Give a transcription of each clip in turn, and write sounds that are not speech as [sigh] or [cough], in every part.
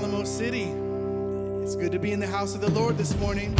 Alamo City. It's good to be in the house of the Lord this morning.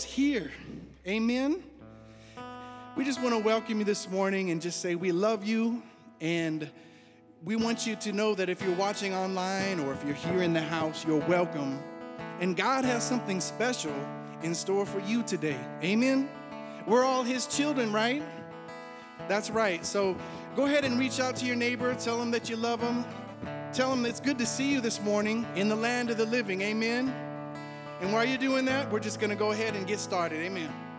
is here. Amen. We just want to welcome you this morning and just say we love you. And we want you to know that if you're watching online or if you're here in the house, you're welcome. And God has something special in store for you today. Amen. We're all His children, right? That's right. So go ahead and reach out to your neighbor, tell them that you love them. Tell them it's good to see you this morning in the land of the living. Amen. And while you're doing that, we're just going to go ahead and get started. Amen.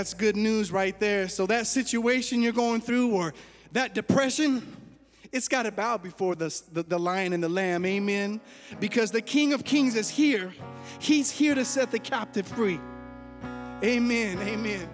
That's good news right there. So, that situation you're going through or that depression, it's got to bow before the, the, the, lion and the lamb. Amen. Because the King of Kings is here, He's here to set the captive free. Amen. Amen.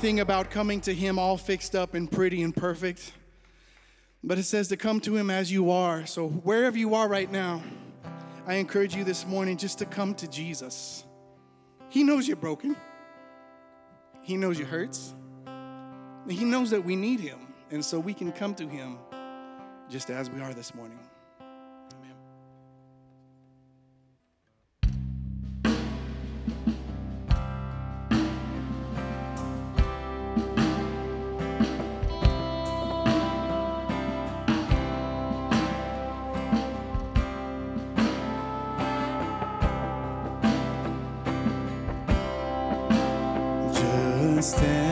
About coming to Him all fixed up and pretty and perfect, but it says to come to Him as you are. So, wherever you are right now, I encourage you this morning just to come to Jesus. He knows you're broken, He knows your hurts, He knows that we need Him, and so we can come to Him just as we are this morning. Just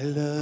I love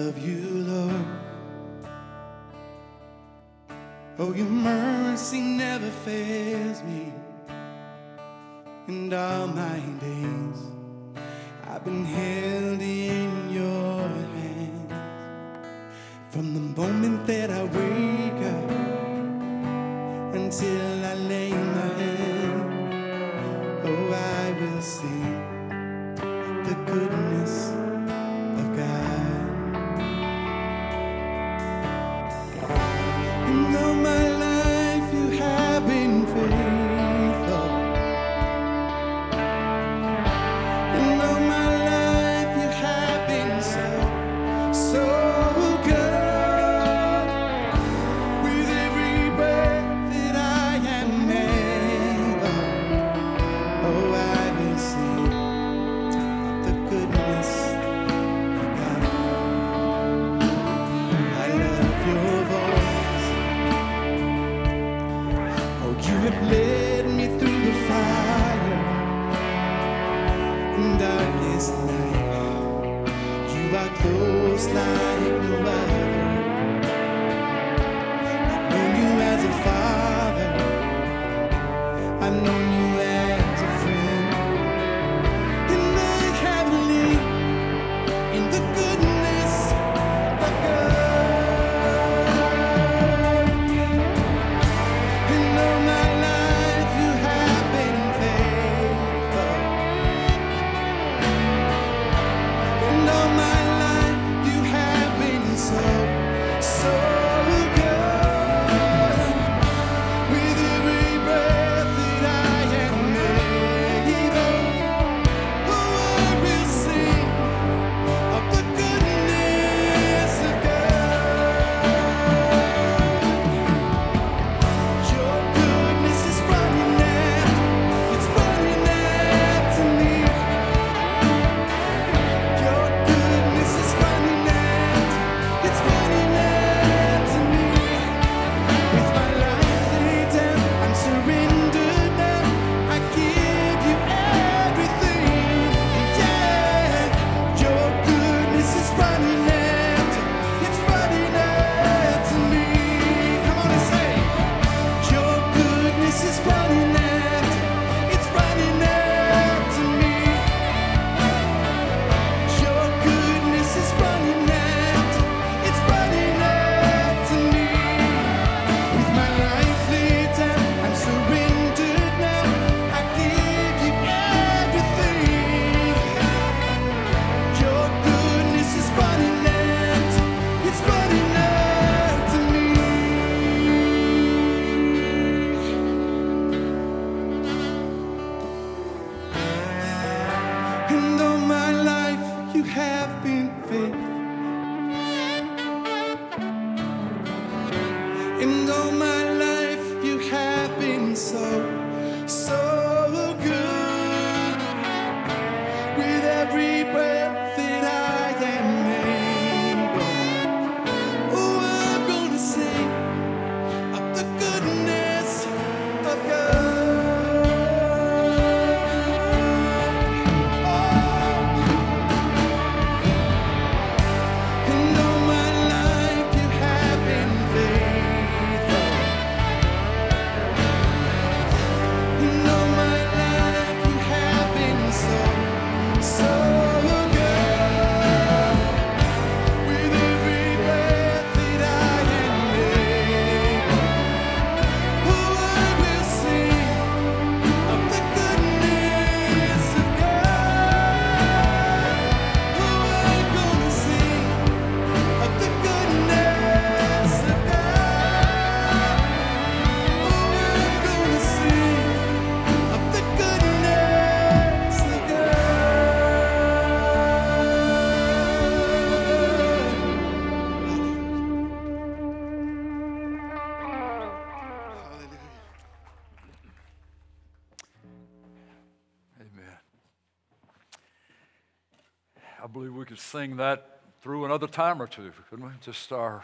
sing that through another time or two, couldn't we? Just our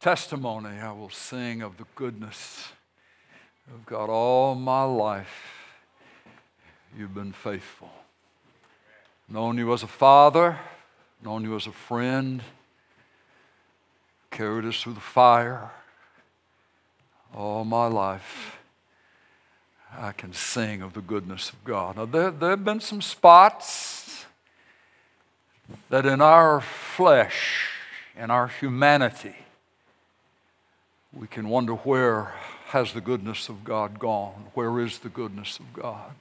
testimony. I will sing of the goodness of God all my life. You've been faithful. Known you as a father, known you as a friend, carried us through the fire all my life. I can sing of the goodness of God. Now, there, there have been some spots that in our flesh, in our humanity, we can wonder where has the goodness of God gone? Where is the goodness of God?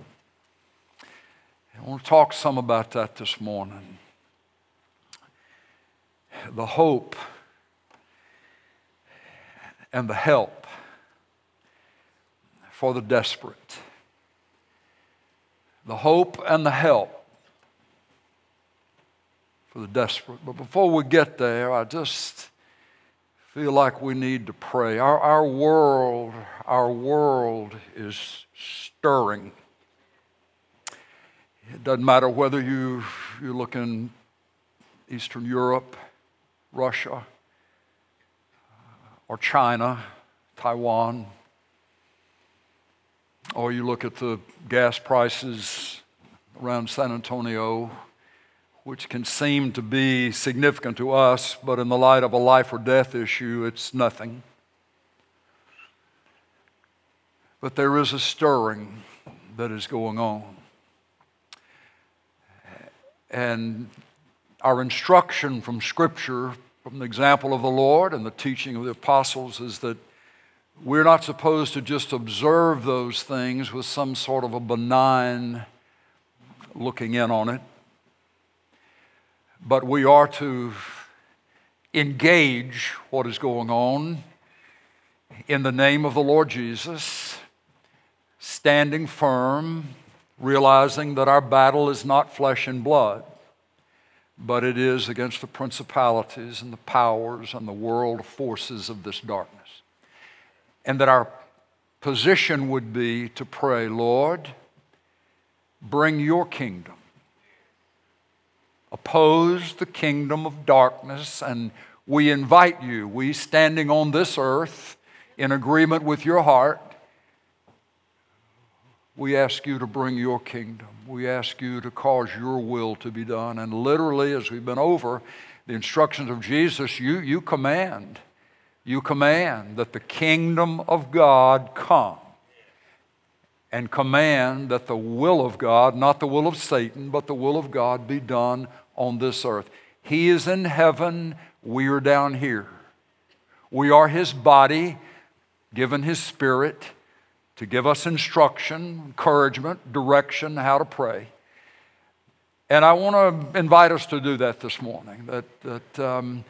I want to talk some about that this morning. The hope and the help for the desperate. The hope and the help for the desperate. But before we get there, I just feel like we need to pray. Our, our world, our world is stirring. It doesn't matter whether you, you look in Eastern Europe, Russia, or China, Taiwan, or you look at the gas prices around San Antonio, which can seem to be significant to us, but in the light of a life or death issue, it's nothing. But there is a stirring that is going on. And our instruction from Scripture, from the example of the Lord and the teaching of the apostles, is that we're not supposed to just observe those things with some sort of a benign looking in on it, but we are to engage what is going on in the name of the Lord Jesus, standing firm, realizing that our battle is not flesh and blood, but it is against the principalities and the powers and the world forces of this darkness. And that our position would be to pray, Lord, bring your kingdom. Oppose the kingdom of darkness, and we invite you, we standing on this earth in agreement with your heart, we ask you to bring your kingdom. We ask you to cause your will to be done. And literally, as we've been over the instructions of Jesus, you, you command you command that the kingdom of God come and command that the will of God, not the will of Satan, but the will of God be done on this earth. He is in heaven, we are down here. We are His body, given His Spirit to give us instruction, encouragement, direction, how to pray. And I want to invite us to do that this morning. That, that um,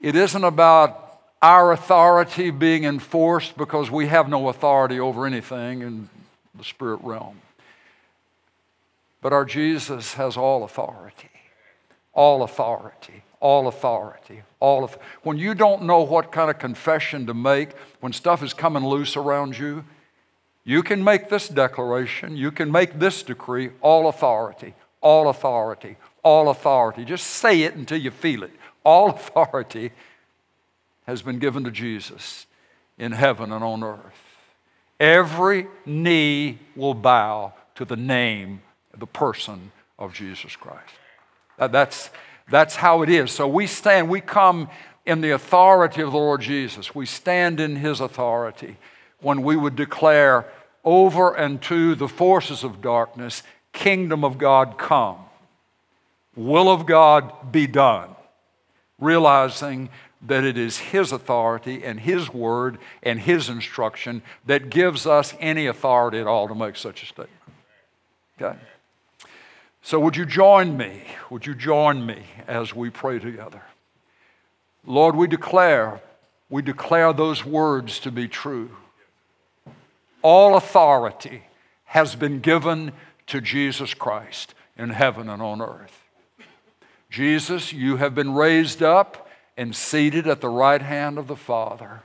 it isn't about our authority being enforced because we have no authority over anything in the spirit realm. But our Jesus has all authority. All authority. All authority. All of, when you don't know what kind of confession to make, when stuff is coming loose around you, you can make this declaration, you can make this decree, all authority, all authority, all authority. Just say it until you feel it. All [laughs] authority has been given to Jesus in heaven and on earth. Every knee will bow to the name, the person of Jesus Christ. That's, that's how it is. So we stand, we come in the authority of the Lord Jesus. We stand in his authority when we would declare over and to the forces of darkness, kingdom of God come, will of God be done, realizing that it is His authority and His word and His instruction that gives us any authority at all to make such a statement. Okay? So, would you join me? Would you join me as we pray together? Lord, we declare, we declare those words to be true. All authority has been given to Jesus Christ in heaven and on earth. Jesus, you have been raised up and seated at the right hand of the Father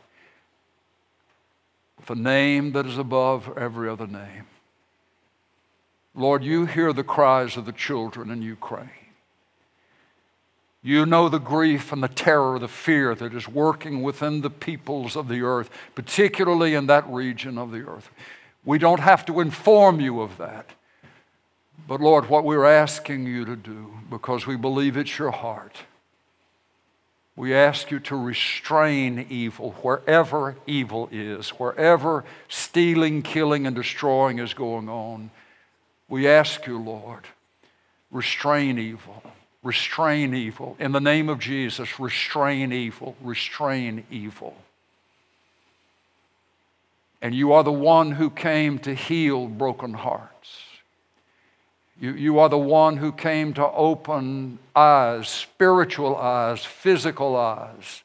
with a name that is above every other name. Lord, you hear the cries of the children in Ukraine. You know the grief and the terror, the fear that is working within the peoples of the earth, particularly in that region of the earth. We don't have to inform you of that. But Lord, what we're asking you to do, because we believe it's your heart, we ask you to restrain evil wherever evil is, wherever stealing, killing, and destroying is going on. We ask you, Lord, restrain evil. Restrain evil. In the name of Jesus, restrain evil. Restrain evil. And you are the one who came to heal broken hearts. You, you are the one who came to open eyes, spiritual eyes, physical eyes.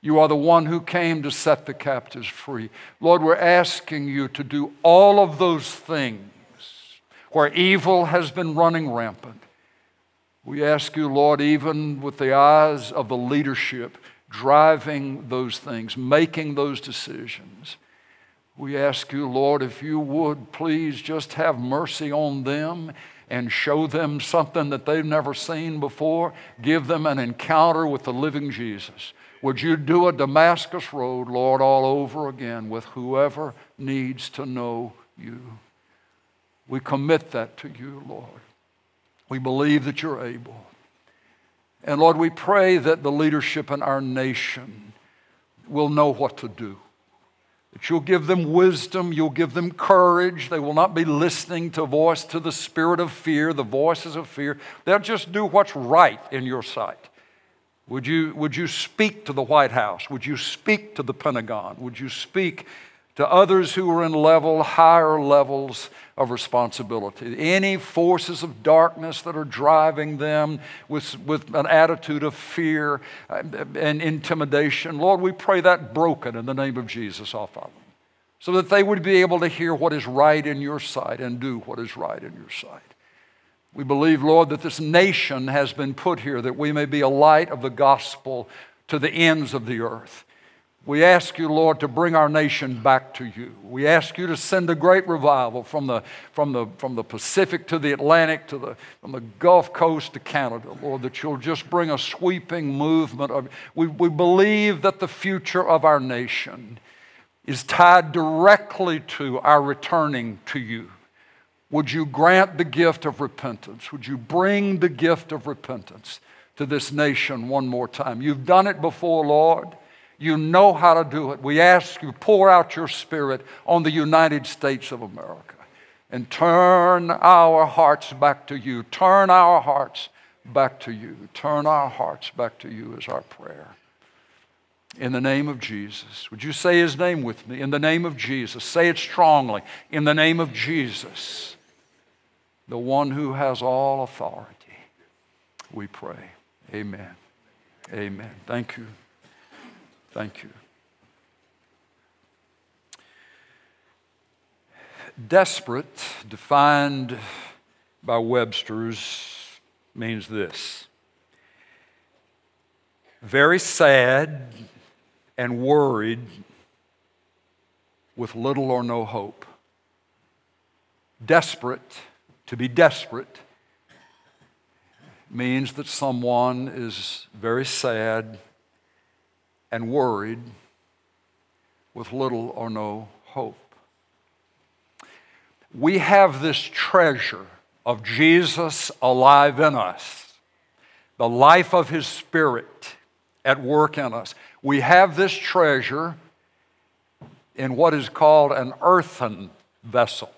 You are the one who came to set the captives free. Lord, we're asking you to do all of those things where evil has been running rampant. We ask you, Lord, even with the eyes of the leadership driving those things, making those decisions. We ask you, Lord, if you would please just have mercy on them and show them something that they've never seen before. Give them an encounter with the living Jesus. Would you do a Damascus Road, Lord, all over again with whoever needs to know you? We commit that to you, Lord. We believe that you're able. And Lord, we pray that the leadership in our nation will know what to do. That you'll give them wisdom, you'll give them courage. They will not be listening to voice to the spirit of fear, the voices of fear. They'll just do what's right in your sight. Would you, would you speak to the White House? Would you speak to the Pentagon? Would you speak to others who are in level, higher levels of responsibility. Any forces of darkness that are driving them with, with an attitude of fear uh, and intimidation, Lord, we pray that broken in the name of Jesus our Father. So that they would be able to hear what is right in your sight and do what is right in your sight. We believe, Lord, that this nation has been put here that we may be a light of the gospel to the ends of the earth. We ask you, Lord, to bring our nation back to you. We ask you to send a great revival from the, from the, from the Pacific to the Atlantic, to the, from the Gulf Coast to Canada, Lord, that you'll just bring a sweeping movement. Of, we, we believe that the future of our nation is tied directly to our returning to you. Would you grant the gift of repentance? Would you bring the gift of repentance to this nation one more time? You've done it before, Lord. You know how to do it. We ask you, pour out your spirit on the United States of America and turn our hearts back to you. Turn our hearts back to you. Turn our hearts back to you is our prayer. In the name of Jesus. Would you say his name with me? In the name of Jesus. Say it strongly. In the name of Jesus, the one who has all authority. We pray. Amen. Amen. Thank you. Thank you. Desperate, defined by Webster's, means this very sad and worried with little or no hope. Desperate, to be desperate, means that someone is very sad and worried with little or no hope. We have this treasure of Jesus alive in us, the life of His Spirit at work in us. We have this treasure in what is called an earthen vessel.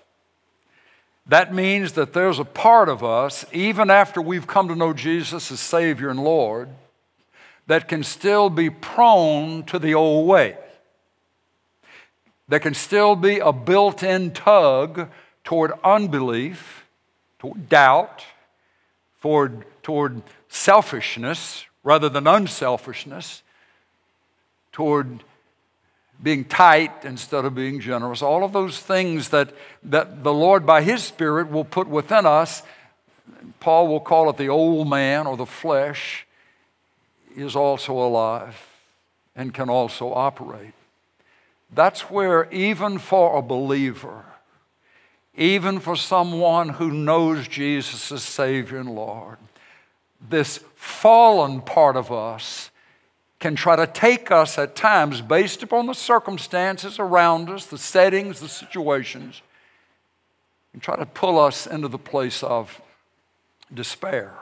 That means that there's a part of us, even after we've come to know Jesus as Savior and Lord, that can still be prone to the old way. There can still be a built in tug toward unbelief, toward doubt, toward, toward selfishness rather than unselfishness, toward being tight instead of being generous. All of those things that, that the Lord, by His Spirit, will put within us. Paul will call it the old man or the flesh is also alive and can also operate. That's where, even for a believer, even for someone who knows Jesus as Savior and Lord, this fallen part of us can try to take us at times based upon the circumstances around us, the settings, the situations, and try to pull us into the place of despair,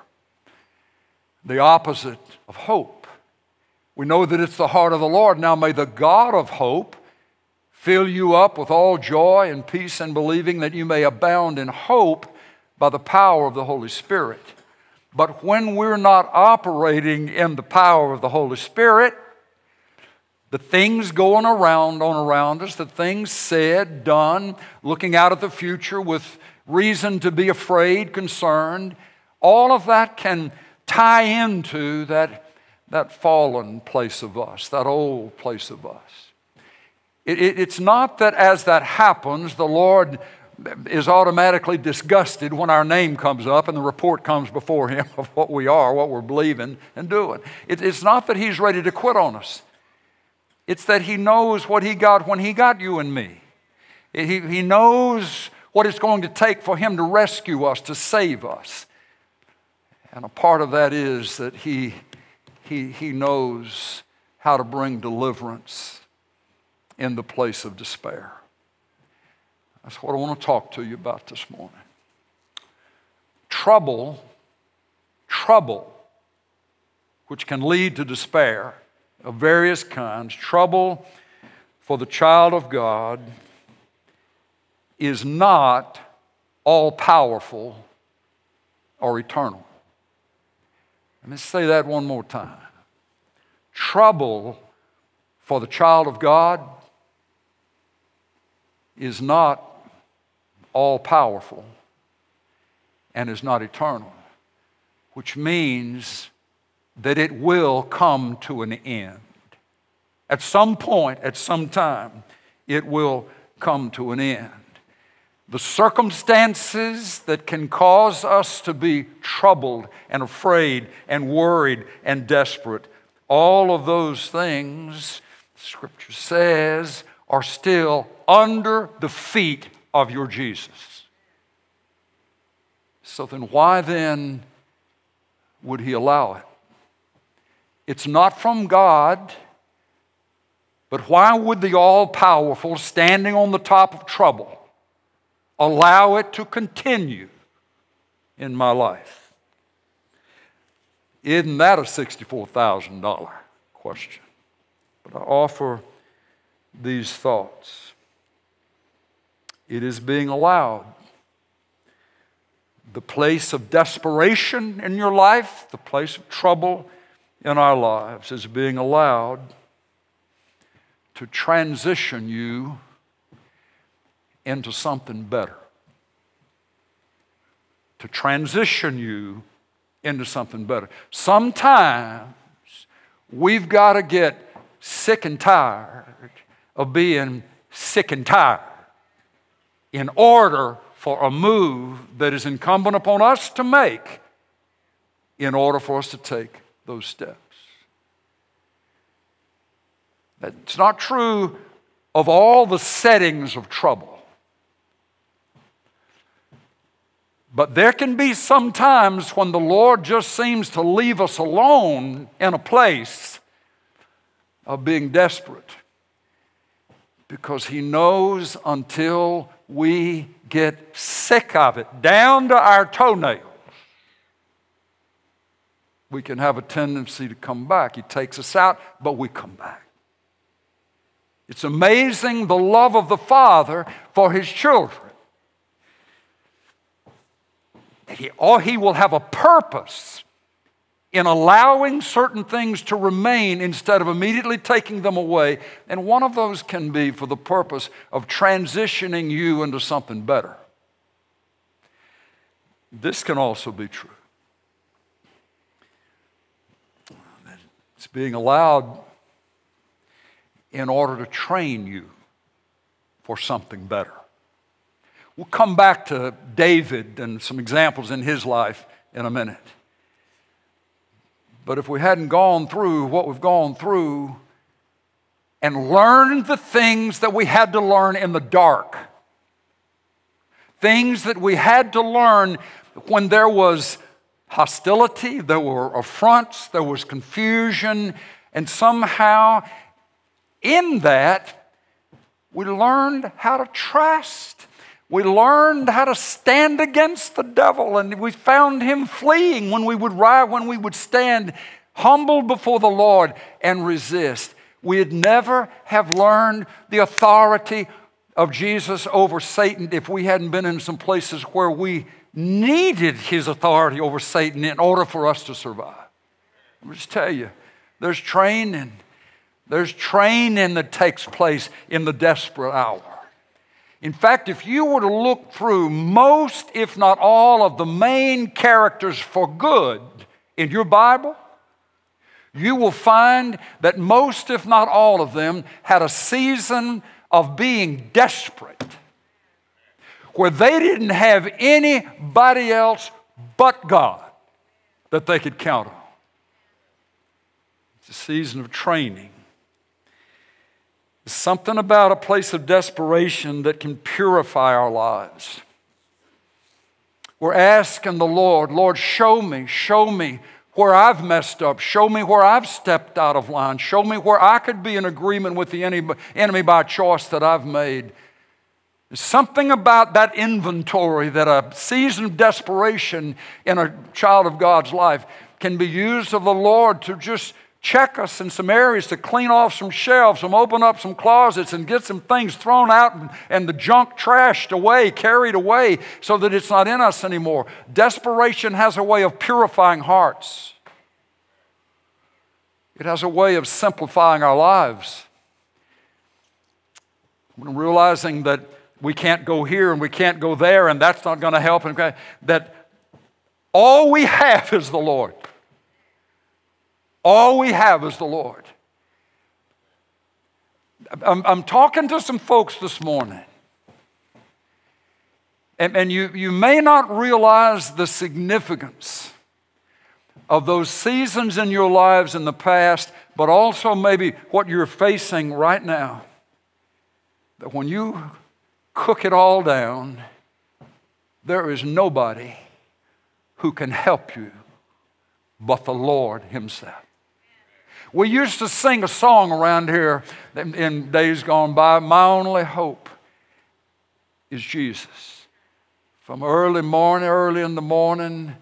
the opposite of hope. We know that it's the heart of the Lord. Now, may the God of hope fill you up with all joy and peace and believing that you may abound in hope by the power of the Holy Spirit. But when we're not operating in the power of the Holy Spirit, the things going around on around us, the things said, done, looking out at the future with reason to be afraid, concerned, all of that can tie into that, that fallen place of us, that old place of us. It, it, it's not that as that happens, the Lord is automatically disgusted when our name comes up and the report comes before him [laughs] of what we are, what we're believing and doing. It, it's not that he's ready to quit on us, it's that he knows what he got when he got you and me. He, he knows what it's going to take for him to rescue us, to save us. And a part of that is that he, he, he knows how to bring deliverance in the place of despair. That's what I want to talk to you about this morning. Trouble, trouble, which can lead to despair of various kinds, trouble for the child of God is not all powerful or eternal. Let me say that one more time. Trouble for the child of God is not all powerful and is not eternal, which means that it will come to an end. At some point, at some time, it will come to an end. The circumstances that can cause us to be troubled and afraid and worried and desperate, all of those things, Scripture says, are still under the feet of your Jesus. So then, why then would he allow it? It's not from God, but why would the all powerful, standing on the top of trouble, allow it to continue in my life? Isn't that a $64,000 question? But I offer these thoughts. It is being allowed. The place of desperation in your life, the place of trouble in our lives, is being allowed to transition you into something better. To transition you into something better. Sometimes we've got to get sick and tired of being sick and tired in order for a move that is incumbent upon us to make in order for us to take those steps. It's not true of all the settings of trouble. But there can be some times when the Lord just seems to leave us alone in a place of being desperate because He knows until we get sick of it, down to our toenails, we can have a tendency to come back. He takes us out, but we come back. It's amazing the love of the Father for His children. He, or he will have a purpose in allowing certain things to remain instead of immediately taking them away. And one of those can be for the purpose of transitioning you into something better. This can also be true. It's being allowed in order to train you for something better. We'll come back to David and some examples in his life in a minute. But if we hadn't gone through what we've gone through and learned the things that we had to learn in the dark, things that we had to learn when there was hostility, there were affronts, there was confusion, and somehow in that, we learned how to trust. We learned how to stand against the devil, and we found him fleeing when we would ride, when we would stand humbled before the Lord and resist. We'd never have learned the authority of Jesus over Satan if we hadn't been in some places where we needed his authority over Satan in order for us to survive. Let me just tell you, there's training. There's training that takes place in the desperate hour. In fact, if you were to look through most, if not all, of the main characters for good in your Bible, you will find that most, if not all of them, had a season of being desperate where they didn't have anybody else but God that they could count on. It's a season of training. Something about a place of desperation that can purify our lives. We're asking the Lord, Lord, show me, show me where I've messed up. Show me where I've stepped out of line. Show me where I could be in agreement with the enemy by choice that I've made. Something about that inventory that a season of desperation in a child of God's life can be used of the Lord to just check us in some areas to clean off some shelves, some open up some closets and get some things thrown out and, and, the junk trashed away, carried away, so that it's not in us anymore. Desperation has a way of purifying hearts, it has a way of simplifying our lives. When realizing that we can't go here and we can't go there and that's not going to help, and that all we have is the Lord. All we have is the Lord. I'm, I'm talking to some folks this morning. And, and you, you may not realize the significance of those seasons in your lives in the past, but also maybe what you're facing right now. That when you cook it all down, there is nobody who can help you but the Lord Himself. We used to sing a song around here in days gone by My only hope is Jesus. From early morning, early in the morning,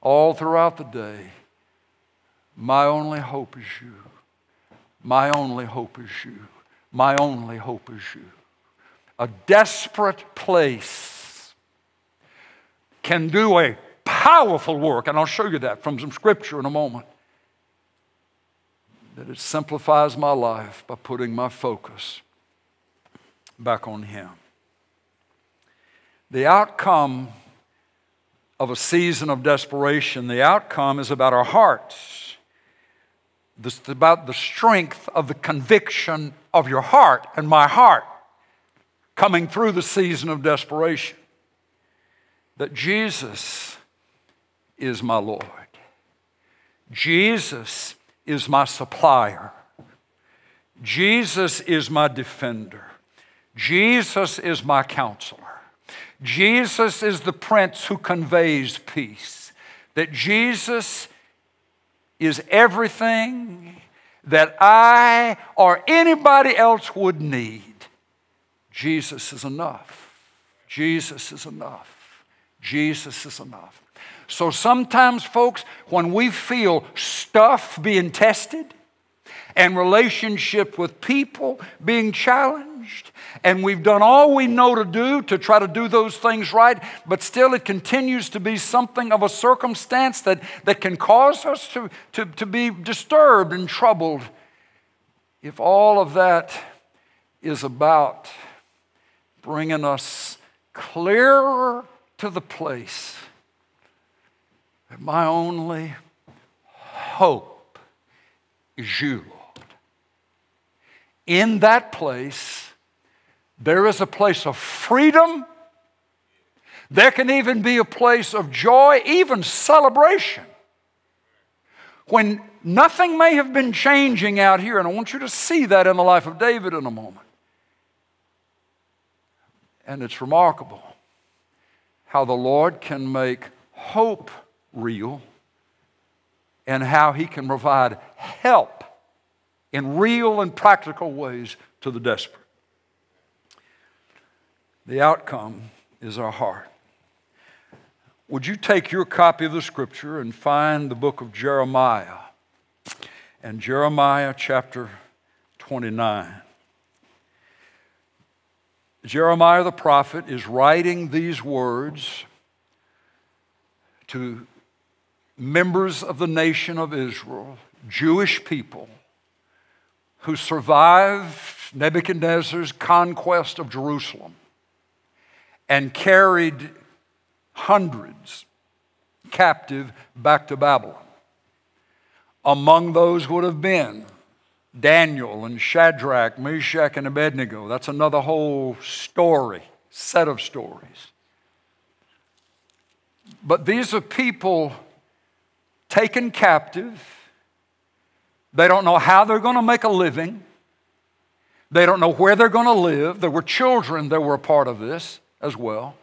all throughout the day, my only hope is you. My only hope is you. My only hope is you. A desperate place can do a powerful work, and I'll show you that from some scripture in a moment. That it simplifies my life by putting my focus back on Him. The outcome of a season of desperation, the outcome is about our hearts. This is about the strength of the conviction of your heart and my heart coming through the season of desperation. That Jesus is my Lord. Jesus is my supplier. Jesus is my defender. Jesus is my counselor. Jesus is the prince who conveys peace. That Jesus is everything that I or anybody else would need. Jesus is enough. Jesus is enough. Jesus is enough. So sometimes, folks, when we feel stuff being tested and relationship with people being challenged, and we've done all we know to do to try to do those things right, but still it continues to be something of a circumstance that, that can cause us to, to, to be disturbed and troubled. If all of that is about bringing us clearer to the place my only hope is you, Lord. In that place, there is a place of freedom. There can even be a place of joy, even celebration. When nothing may have been changing out here, and I want you to see that in the life of David in a moment. And it's remarkable how the Lord can make hope real and how He can provide help in real and practical ways to the desperate. The outcome is our heart. Would you take your copy of the scripture and find the book of Jeremiah and Jeremiah chapter 29? Jeremiah the prophet is writing these words to members of the nation of Israel, Jewish people who survived Nebuchadnezzar's conquest of Jerusalem and carried hundreds captive back to Babylon. Among those would have been Daniel and Shadrach, Meshach, and Abednego. That's another whole story, set of stories. But these are people taken captive. They don't know how they're going to make a living. They don't know where they're going to live. There were children that were a part of this as well.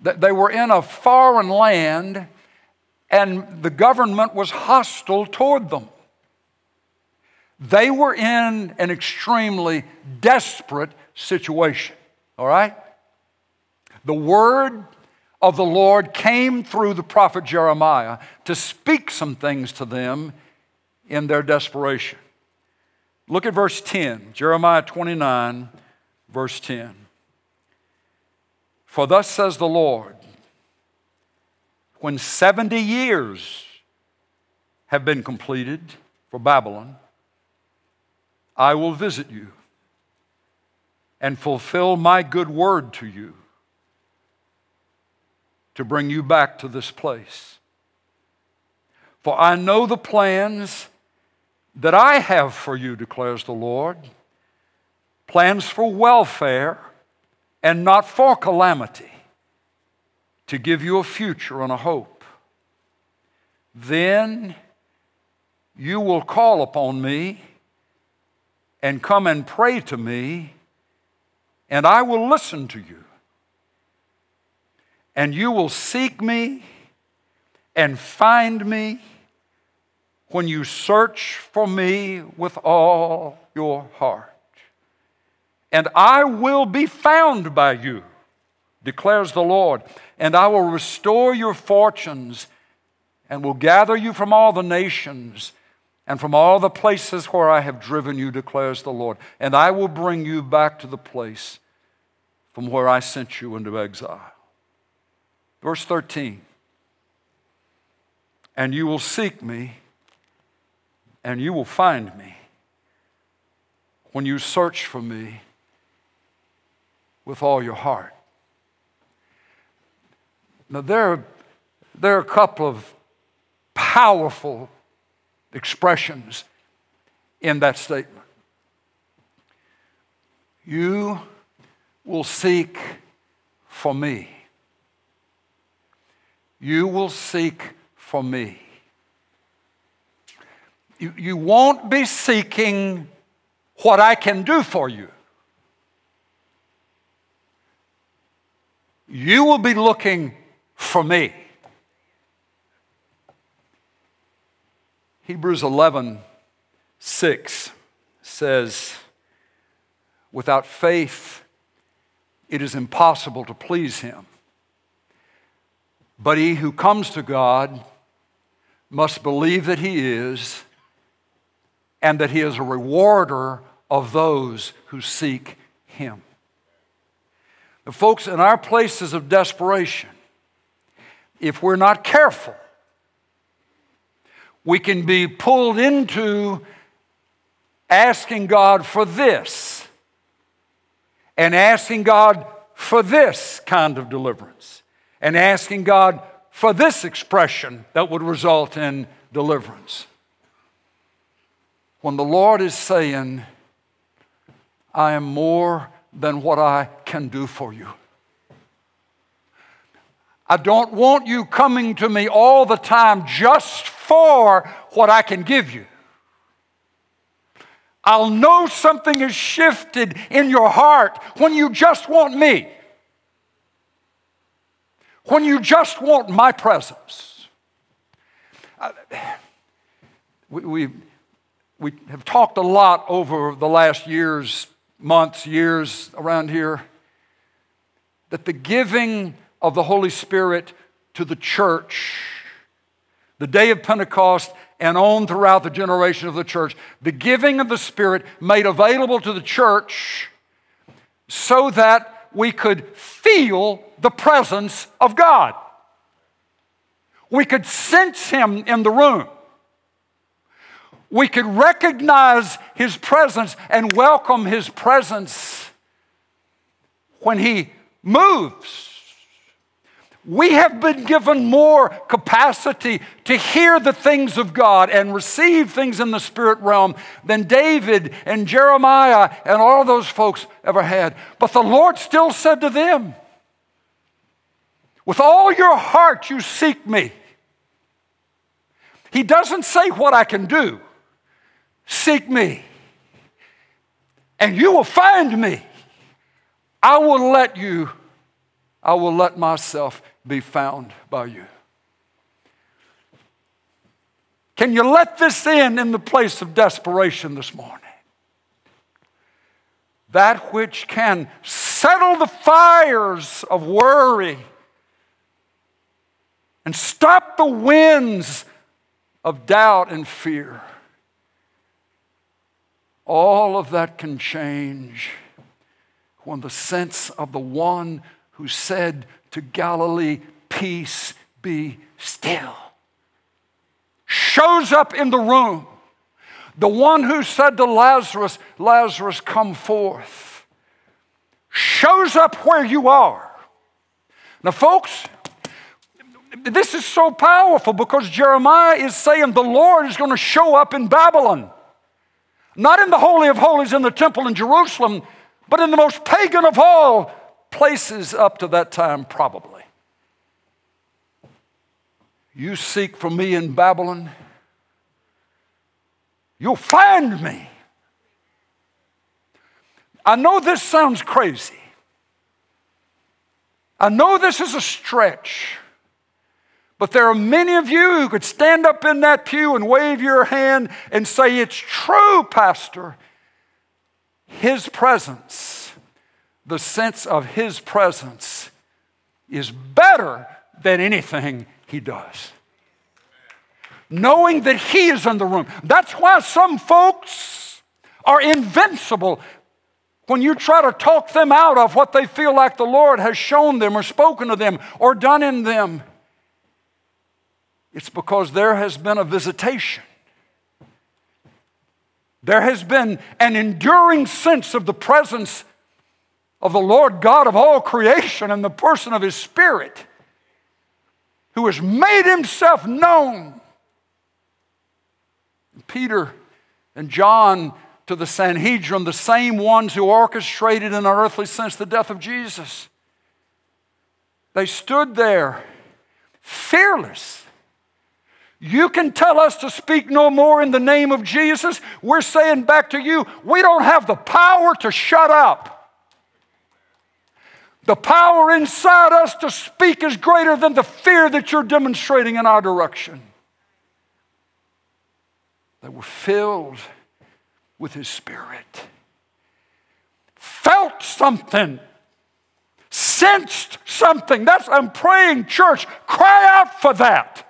They were in a foreign land, and the government was hostile toward them. They were in an extremely desperate situation, all right? The word of the Lord came through the prophet Jeremiah to speak some things to them in their desperation. Look at verse 10, Jeremiah 29, verse 10. For thus says the Lord, when 70 years have been completed for Babylon, I will visit you and fulfill my good word to you to bring you back to this place. For I know the plans that I have for you, declares the Lord plans for welfare and not for calamity, to give you a future and a hope. Then you will call upon me and come and pray to me, and I will listen to you. And you will seek me and find me when you search for me with all your heart. And I will be found by you, declares the Lord, and I will restore your fortunes and will gather you from all the nations and from all the places where I have driven you, declares the Lord. And I will bring you back to the place from where I sent you into exile. Verse 13 And you will seek me, and you will find me when you search for me with all your heart. Now, there there are a couple of powerful expressions in that statement. You will seek for me. You will seek for me. You, you won't be seeking what I can do for you. You will be looking for me. Hebrews 11, 6 says, Without faith, it is impossible to please him. But he who comes to God must believe that he is, and that he is a rewarder of those who seek him. Now, folks, in our places of desperation, if we're not careful, we can be pulled into asking God for this and asking God for this kind of deliverance and asking God for this expression that would result in deliverance. When the Lord is saying, I am more than what I can do for you. I don't want you coming to me all the time just for what I can give you. I'll know something has shifted in your heart when you just want me. When you just want my presence. Uh, we, we, we have talked a lot over the last years, months, years around here that the giving of the Holy Spirit to the church, the day of Pentecost, and on throughout the generation of the church, the giving of the Spirit made available to the church so that we could feel the presence of God. We could sense Him in the room. We could recognize His presence and welcome His presence when He moves. We have been given more capacity to hear the things of God and receive things in the spirit realm than David and Jeremiah and all those folks ever had. But the Lord still said to them, With all your heart you seek me. He doesn't say what I can do. Seek me, and you will find me. I will let you, I will let myself be found by you. Can you let this in in the place of desperation this morning? That which can settle the fires of worry and stop the winds of doubt and fear. All of that can change when the sense of the one who said to Galilee, Peace be still. Shows up in the room. The one who said to Lazarus, Lazarus, come forth, shows up where you are. Now, folks, this is so powerful because Jeremiah is saying the Lord is going to show up in Babylon. Not in the Holy of Holies in the temple in Jerusalem, but in the most pagan of all places up to that time, probably. You seek for me in Babylon, you'll find me. I know this sounds crazy. I know this is a stretch. But there are many of you who could stand up in that pew and wave your hand and say, It's true, Pastor. His presence the sense of His presence is better than anything He does. Knowing that He is in the room. That's why some folks are invincible when you try to talk them out of what they feel like the Lord has shown them or spoken to them or done in them. It's because there has been a visitation. There has been an enduring sense of the presence of the Lord God of all creation and the person of His Spirit, who has made Himself known. Peter and John to the Sanhedrin, the same ones who orchestrated in an earthly sense the death of Jesus. They stood there fearless. You can tell us to speak no more in the name of Jesus. We're saying back to you, we don't have the power to shut up. The power inside us to speak is greater than the fear that you're demonstrating in our direction. They were filled with His Spirit, felt something, sensed something. That's, I'm praying, church, cry out for that.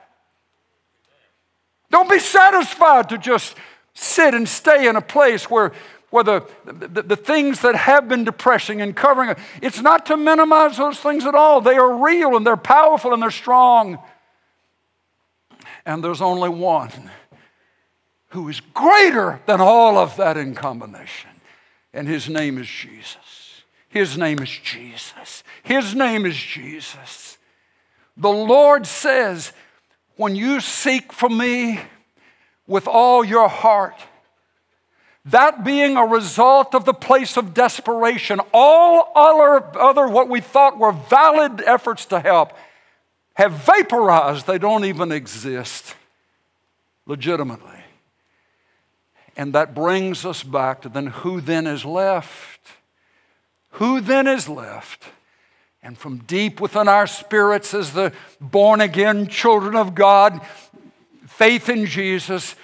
Don't be satisfied to just sit and stay in a place where where the, the, the, things that have been depressing and covering, it's not to minimize those things at all. They are real and they're powerful and they're strong. And there's only one who is greater than all of that in combination. And his name is Jesus. His name is Jesus. His name is Jesus. The Lord says, when you seek for me with all your heart, that being a result of the place of desperation, all other, other what we thought were valid efforts to help have vaporized. They don't even exist legitimately. And that brings us back to then who then is left? Who then is left? And from deep within our spirits, as the born again children of God, faith in Jesus,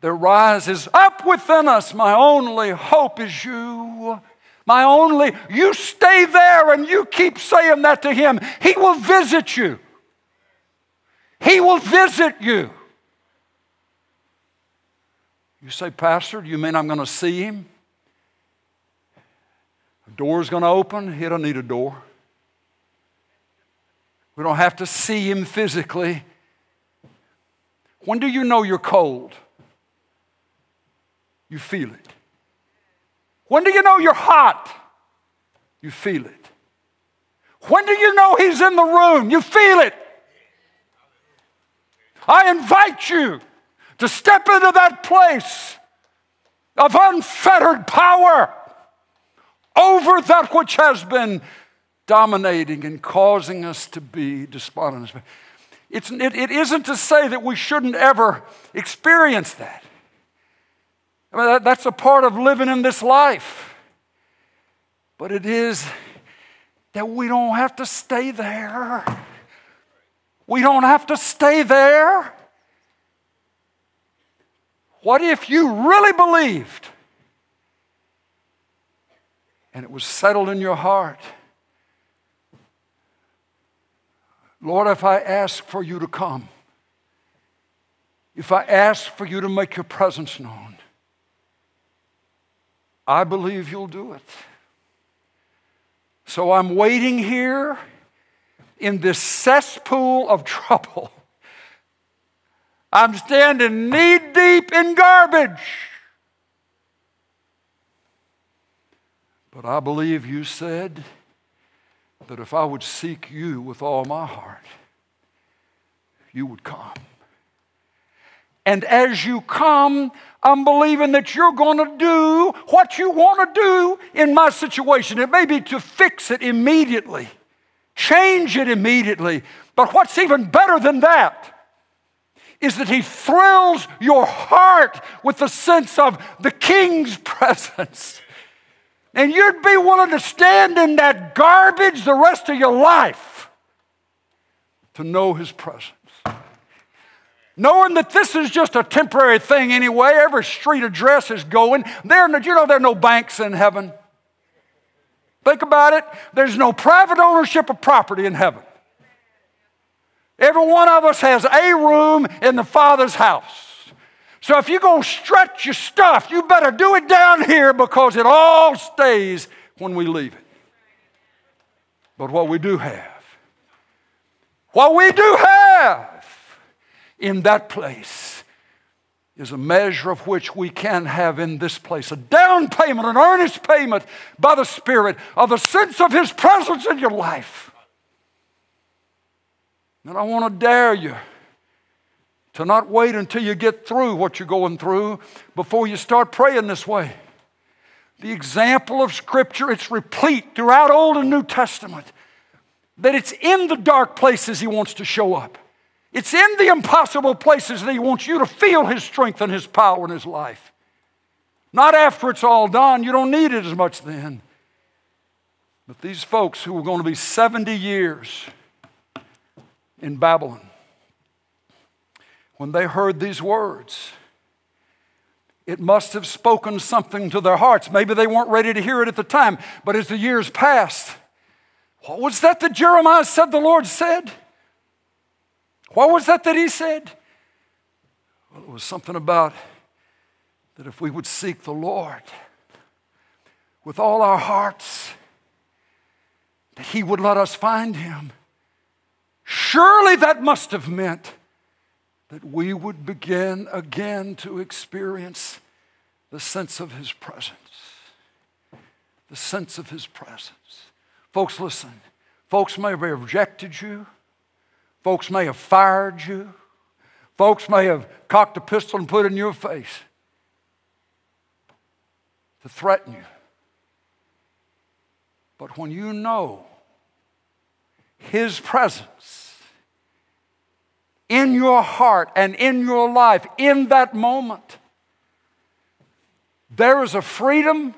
there rises up within us, my only hope is you. My only, you stay there and you keep saying that to him. He will visit you. He will visit you. You say, Pastor, do you mean I'm going to see him? The door's going to open. He don't need a door. We don't have to see him physically. When do you know you're cold? You feel it. When do you know you're hot? You feel it. When do you know he's in the room? You feel it. I invite you to step into that place of unfettered power over that which has been dominating and causing us to be despondent. It's, it, it isn't to say that we shouldn't ever experience that. I mean, that, that's a part of living in this life. But it is that we don't have to stay there. We don't have to stay there. What if you really believed and it was settled in your heart? Lord, if I ask for you to come, if I ask for you to make your presence known, I believe you'll do it. So I'm waiting here in this cesspool of [laughs] trouble. I'm standing knee deep in garbage. But I believe you said that if I would seek you with all my heart, you would come. And as you come, I'm believing that you're going to do what you want to do in my situation. It may be to fix it immediately, change it immediately. But what's even better than that is that He thrills your heart with the sense of the King's [laughs] presence. And you'd be willing to stand in that garbage the rest of your life to know His presence knowing that this is just a temporary thing anyway. Every street address is going. There, you know, there are no banks in heaven. Think about it. There's no private ownership of property in heaven. Every one of us has a room in the Father's house. So if you're going to stretch your stuff, you better do it down here because it all stays when we leave it. But what we do have, what we do have, in that place is a measure of which we can have in this place a down payment, an earnest payment by the Spirit of the sense of His presence in your life. And I want to dare you to not wait until you get through what you're going through before you start praying this way. The example of Scripture, it's replete throughout Old and New Testament that it's in the dark places He wants to show up. It's in the impossible places that He wants you to feel His strength and His power in His life. Not after it's all done. You don't need it as much then. But these folks who were going to be 70 years in Babylon, when they heard these words, it must have spoken something to their hearts. Maybe they weren't ready to hear it at the time, but as the years passed, what was that that Jeremiah said the Lord said? What was that that he said? Well, it was something about that if we would seek the Lord with all our hearts, that he would let us find him. Surely that must have meant that we would begin again to experience the sense of his presence. The sense of his presence. Folks, listen. Folks may have rejected you. Folks may have fired you. Folks may have cocked a pistol and put it in your face to threaten you. But when you know His presence in your heart and in your life in that moment, there is a freedom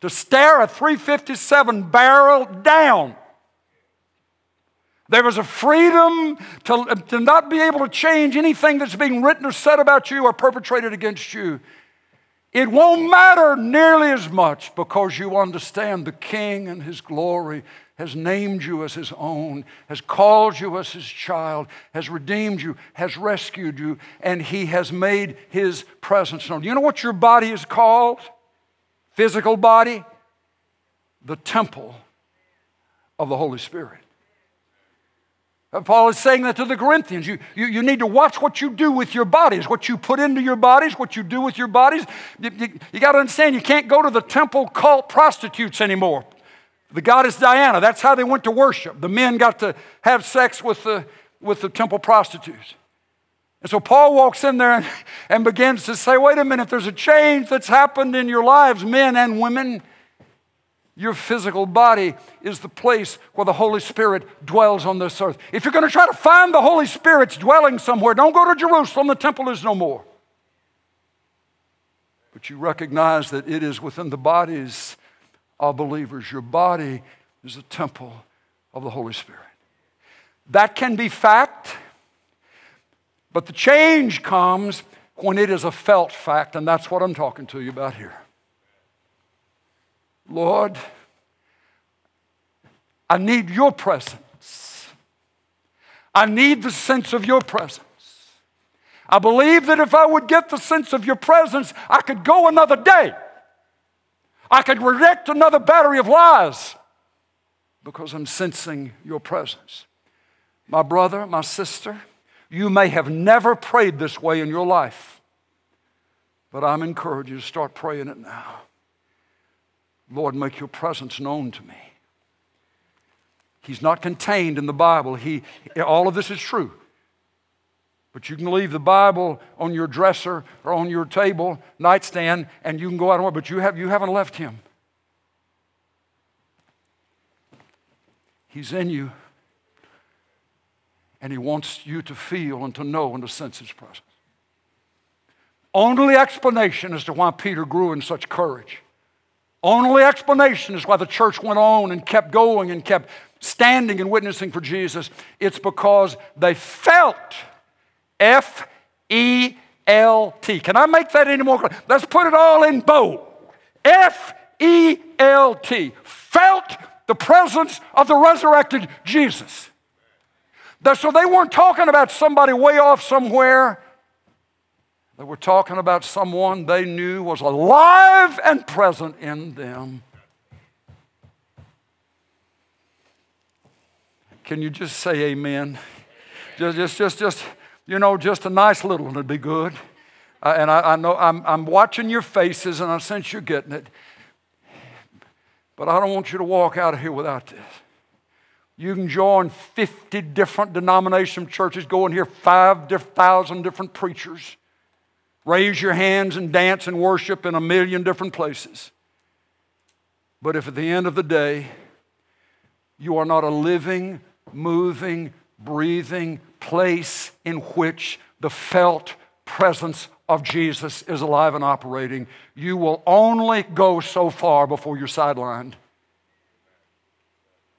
to stare a 357 barrel down There was a freedom to, to not be able to change anything that's being written or said about you or perpetrated against you. It won't matter nearly as much because you understand the King and His glory has named you as His own, has called you as His child, has redeemed you, has rescued you, and He has made His presence known. You know what your body is called? Physical body? The temple of the Holy Spirit. Uh, Paul is saying that to the Corinthians. You, you, you need to watch what you do with your bodies, what you put into your bodies, what you do with your bodies. You, you, you got to understand, you can't go to the temple cult prostitutes anymore. The goddess Diana, that's how they went to worship. The men got to have sex with the, with the temple prostitutes. And so Paul walks in there and, and begins to say, wait a minute, there's a change that's happened in your lives, men and women. Your physical body is the place where the Holy Spirit dwells on this earth. If you're going to try to find the Holy Spirit's dwelling somewhere, don't go to Jerusalem, the temple is no more. But you recognize that it is within the bodies of believers. Your body is a temple of the Holy Spirit. That can be fact, but the change comes when it is a felt fact, and that's what I'm talking to you about here. Lord, I need your presence. I need the sense of your presence. I believe that if I would get the sense of your presence, I could go another day. I could reject another battery of lies because I'm sensing your presence. My brother, my sister, you may have never prayed this way in your life, but I'm encouraging you to start praying it now. Lord, make your presence known to me. He's not contained in the Bible. He, all of this is true. But you can leave the Bible on your dresser or on your table, nightstand, and you can go out and work, but you, have, you haven't left Him. He's in you, and He wants you to feel and to know and to sense His presence. Only explanation as to why Peter grew in such courage only explanation is why the church went on and kept going and kept standing and witnessing for Jesus. It's because they felt F E L T. Can I make that any more clear? Let's put it all in bold. F E L T. Felt the presence of the resurrected Jesus. So they weren't talking about somebody way off somewhere. They were talking about someone they knew was alive and present in them. Can you just say amen? Just, just, just, just you know, just a nice little one would be good. Uh, and I, I know I'm, I'm watching your faces and I sense you're getting it. But I don't want you to walk out of here without this. You can join 50 different denomination churches, go and hear 5,000 different preachers raise your hands and dance and worship in a million different places. But if at the end of the day, you are not a living, moving, breathing place in which the felt presence of Jesus is alive and operating, you will only go so far before you're sidelined.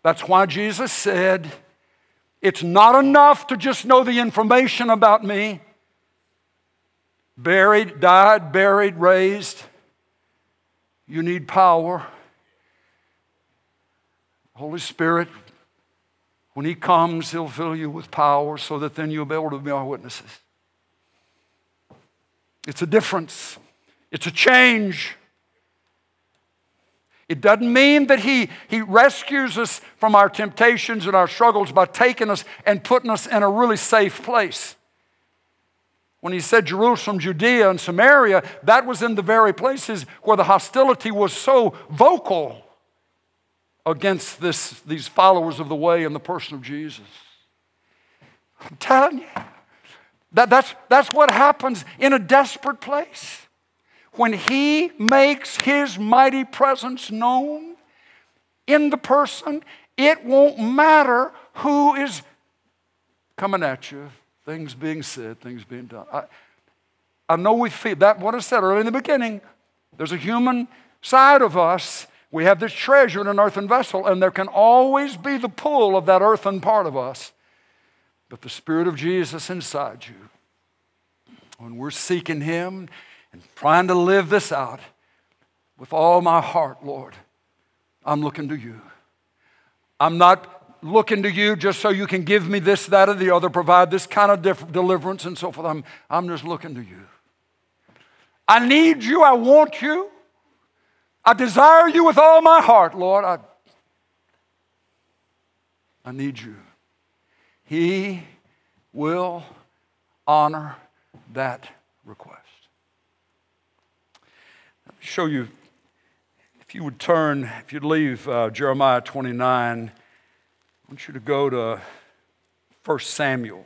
That's why Jesus said, It's not enough to just know the information about me buried, died, buried, raised. You need power. Holy Spirit, when He comes, He'll fill you with power so that then you'll be able to be our witnesses. It's a difference, it's a change. It doesn't mean that he, he rescues us from our temptations and our struggles by taking us and putting us in a really safe place. When he said Jerusalem, Judea, and Samaria, that was in the very places where the hostility was so vocal against this, these followers of the way in the person of Jesus. I'm telling you, that, that's, that's what happens in a desperate place. When he makes his mighty presence known in the person, it won't matter who is coming at you things being said, things being done. I, I know we feel that, what I said earlier in the beginning, there's a human side of us We have this treasure in an earthen vessel, and there can always be the pull of that earthen part of us. But the Spirit of Jesus inside you, when we're seeking Him and trying to live this out with all my heart, Lord, I'm looking to you. I'm not looking to you just so you can give me this, that, or the other, provide this kind of dif- deliverance and so forth. I'm, I'm just looking to you. I need you. I want you. I desire you with all my heart, Lord. I, I need you. He will honor that request. Let me show you, if you would turn, if you'd leave uh, Jeremiah 29, I want you to go to 1 Samuel.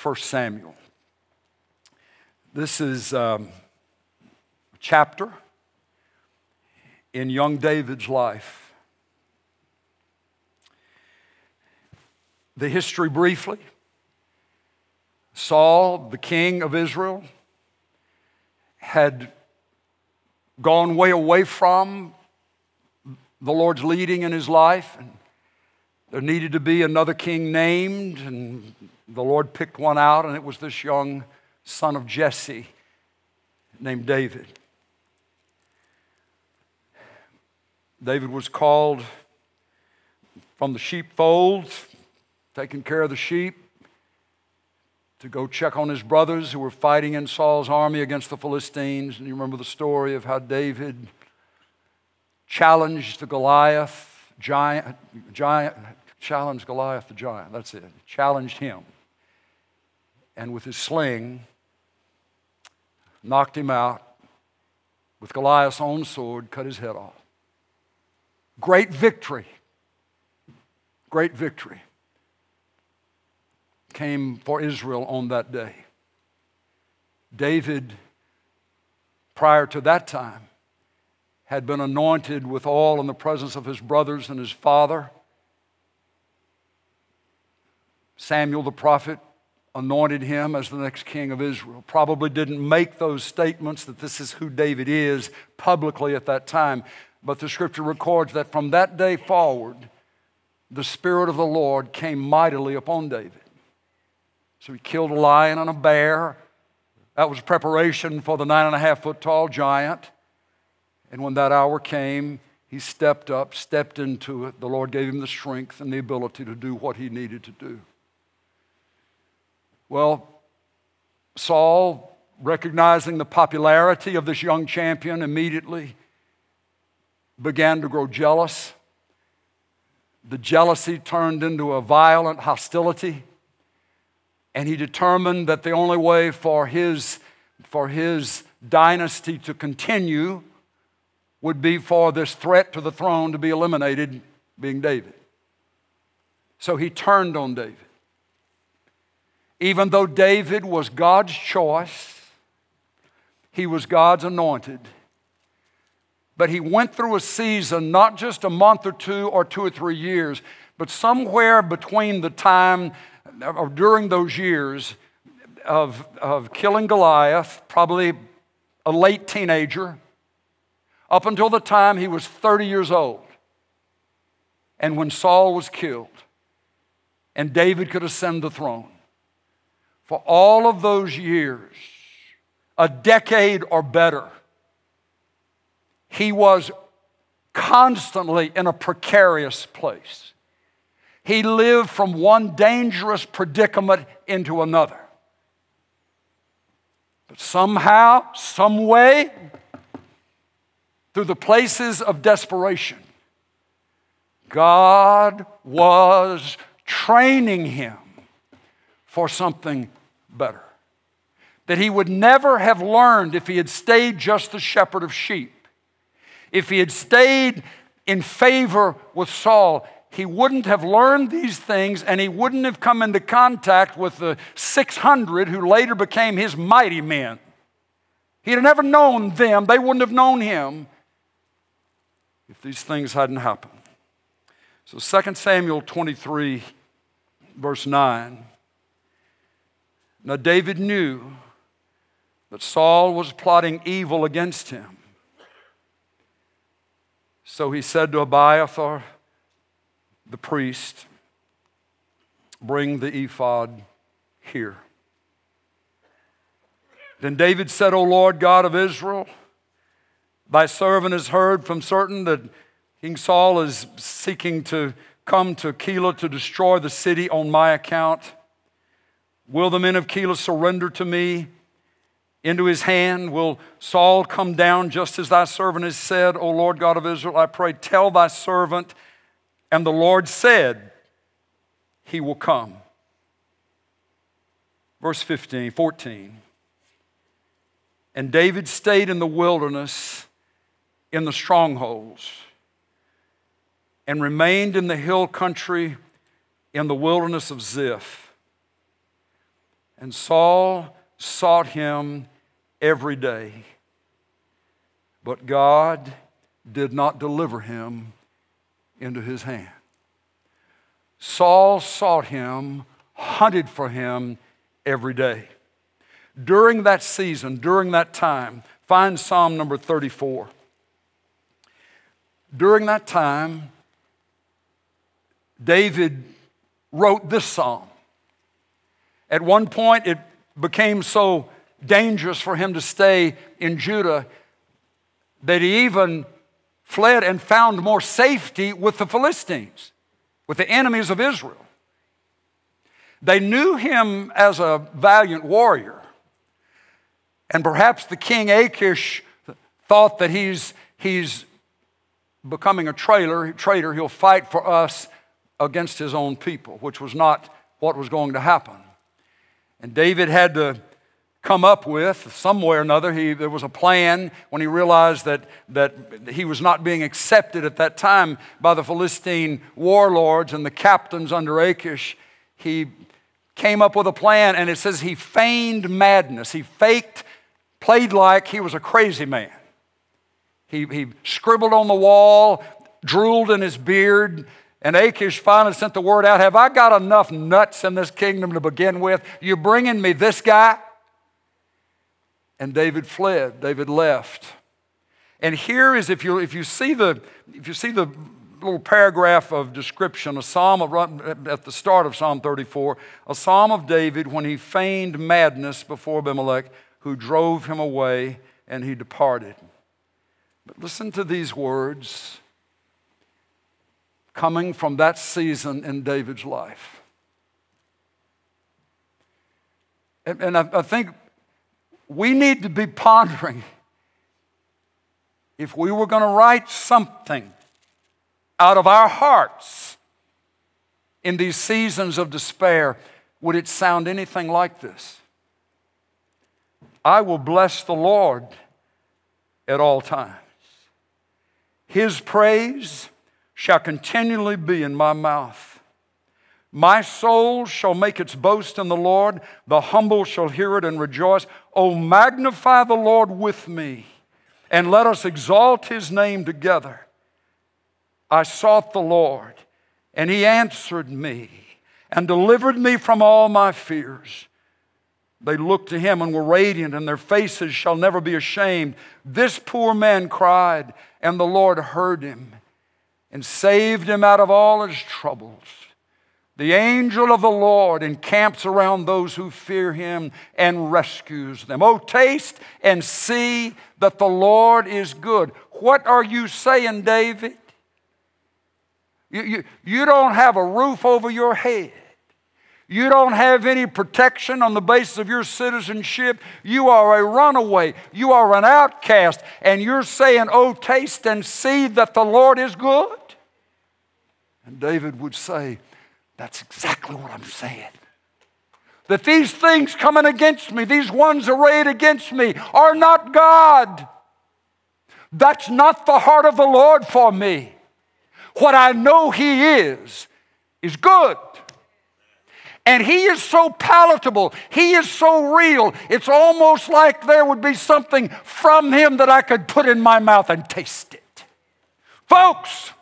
1 Samuel. This is um, a chapter in young David's life. The history briefly Saul, the king of Israel, had gone way away from the Lord's leading in his life. And there needed to be another king named, and the Lord picked one out, and it was this young son of Jesse named David. David was called from the sheepfolds, taking care of the sheep, to go check on his brothers who were fighting in Saul's army against the Philistines. And you remember the story of how David challenged the Goliath giant, giant challenged Goliath the giant. That's it. Challenged him. And with his sling, knocked him out. With Goliath's own sword, cut his head off. Great victory. Great victory came for Israel on that day. David, prior to that time, had been anointed with oil in the presence of his brothers and his father. Samuel the prophet anointed him as the next king of Israel. Probably didn't make those statements that this is who David is publicly at that time, but the scripture records that from that day forward, the Spirit of the Lord came mightily upon David. So he killed a lion and a bear. That was preparation for the nine and a half foot tall giant. And when that hour came, he stepped up, stepped into it. The Lord gave him the strength and the ability to do what he needed to do. Well, Saul, recognizing the popularity of this young champion, immediately began to grow jealous. The jealousy turned into a violent hostility. And he determined that the only way for his, for his dynasty to continue would be for this threat to the throne to be eliminated, being David. So he turned on David. Even though David was God's choice, he was God's anointed. But he went through a season, not just a month or two or two or three years, but somewhere between the time or during those years of, of killing Goliath, probably a late teenager, up until the time he was 30 years old. And when Saul was killed, and David could ascend the throne. For all of those years, a decade or better, he was constantly in a precarious place. He lived from one dangerous predicament into another. But somehow, some way, through the places of desperation, God was training him for something better. That he would never have learned if he had stayed just the shepherd of sheep. If he had stayed in favor with Saul, he wouldn't have learned these things and he wouldn't have come into contact with the 600 who later became his mighty men. He'd have never known them, they wouldn't have known him if these things hadn't happened. So 2 Samuel 23, verse 9. Now, David knew that Saul was plotting evil against him. So he said to Abiathar, the priest, Bring the ephod here. Then David said, O Lord God of Israel, thy servant has heard from certain that King Saul is seeking to come to Keilah to destroy the city on my account. Will the men of Keilah surrender to me into his hand? Will Saul come down just as thy servant has said, O Lord God of Israel? I pray, tell thy servant. And the Lord said, He will come. Verse 15, 14. And David stayed in the wilderness in the strongholds and remained in the hill country in the wilderness of Ziph. And Saul sought him every day, but God did not deliver him into his hand. Saul sought him, hunted for him every day. During that season, during that time, find Psalm number 34. During that time, David wrote this psalm. At one point, it became so dangerous for him to stay in Judah that he even fled and found more safety with the Philistines, with the enemies of Israel. They knew him as a valiant warrior. And perhaps the king Achish thought that he's, he's becoming a traitor, traitor. He'll fight for us against his own people, which was not what was going to happen. And David had to come up with some way or another. He, there was a plan when he realized that, that he was not being accepted at that time by the Philistine warlords and the captains under Achish. He came up with a plan, and it says he feigned madness. He faked, played like he was a crazy man. He, he scribbled on the wall, drooled in his beard, and Achish finally sent the word out Have I got enough nuts in this kingdom to begin with? You're bringing me this guy? And David fled, David left. And here is, if you, if you, see, the, if you see the little paragraph of description, a psalm of, at the start of Psalm 34, a psalm of David when he feigned madness before Abimelech, who drove him away and he departed. But listen to these words coming from that season in David's life. And, I think we need to be pondering if we were going to write something out of our hearts in these seasons of despair, would it sound anything like this? I will bless the Lord at all times. His praise shall continually be in my mouth. My soul shall make its boast in the Lord. The humble shall hear it and rejoice. Oh, magnify the Lord with me, and let us exalt his name together. I sought the Lord, and he answered me and delivered me from all my fears. They looked to him and were radiant, and their faces shall never be ashamed. This poor man cried, and the Lord heard him and saved him out of all his troubles. The angel of the Lord encamps around those who fear him and rescues them. Oh, taste and see that the Lord is good. What are you saying, David? You, you, you don't have a roof over your head. You don't have any protection on the basis of your citizenship. You are a runaway. You are an outcast. And you're saying, Oh, taste and see that the Lord is good. And David would say, that's exactly what I'm saying. That these things coming against me, these ones arrayed against me, are not God. That's not the heart of the Lord for me. What I know He is, is good. And He is so palatable. He is so real. It's almost like there would be something from Him that I could put in my mouth and taste it. Folks,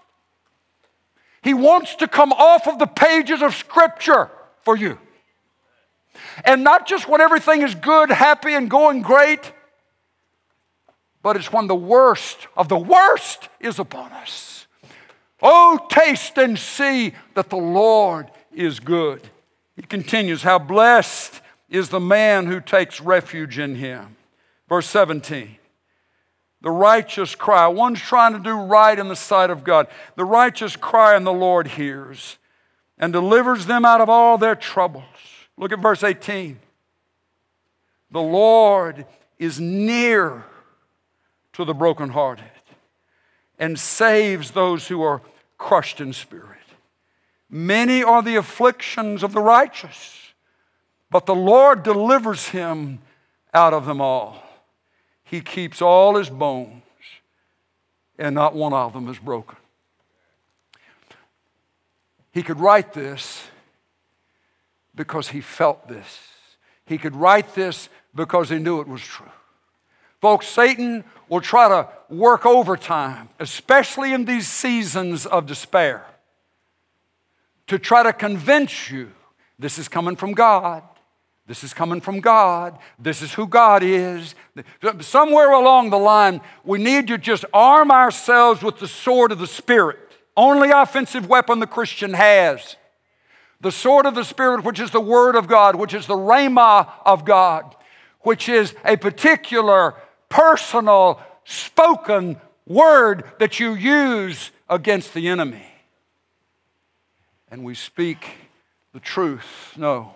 he wants to come off of the pages of Scripture for you. And not just when everything is good, happy, and going great, but it's when the worst of the worst is upon us. Oh, taste and see that the Lord is good. He continues, How blessed is the man who takes refuge in him. Verse 17. The righteous cry. One's trying to do right in the sight of God. The righteous cry, and the Lord hears and delivers them out of all their troubles. Look at verse 18. The Lord is near to the brokenhearted and saves those who are crushed in spirit. Many are the afflictions of the righteous, but the Lord delivers him out of them all. He keeps all his bones, and not one of them is broken. He could write this because he felt this. He could write this because he knew it was true. Folks, Satan will try to work overtime, especially in these seasons of despair, to try to convince you this is coming from God. This is coming from God. This is who God is. Somewhere along the line, we need to just arm ourselves with the sword of the Spirit, only offensive weapon the Christian has. The sword of the Spirit, which is the Word of God, which is the Rhema of God, which is a particular personal, spoken word that you use against the enemy. And we speak the truth. No,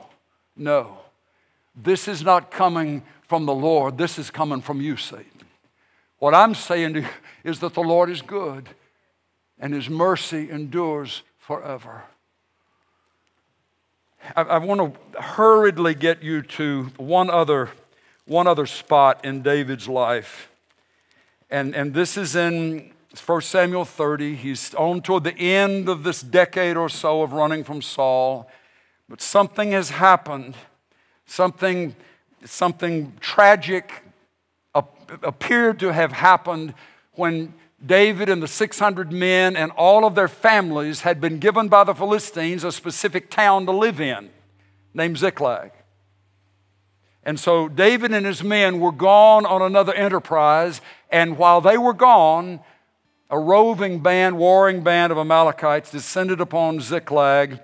no. This is not coming from the Lord, this is coming from you, Satan. What I'm saying to you is that the Lord is good and his mercy endures forever. I, I want to hurriedly get you to one other one other spot in David's life. And, and this is in 1 Samuel 30. He's on toward the end of this decade or so of running from Saul. But something has happened. Something, something tragic appeared to have happened when David and the 600 men and all of their families had been given by the Philistines a specific town to live in named Ziklag. And so David and his men were gone on another enterprise, and while they were gone, a roving band, warring band of Amalekites descended upon Ziklag,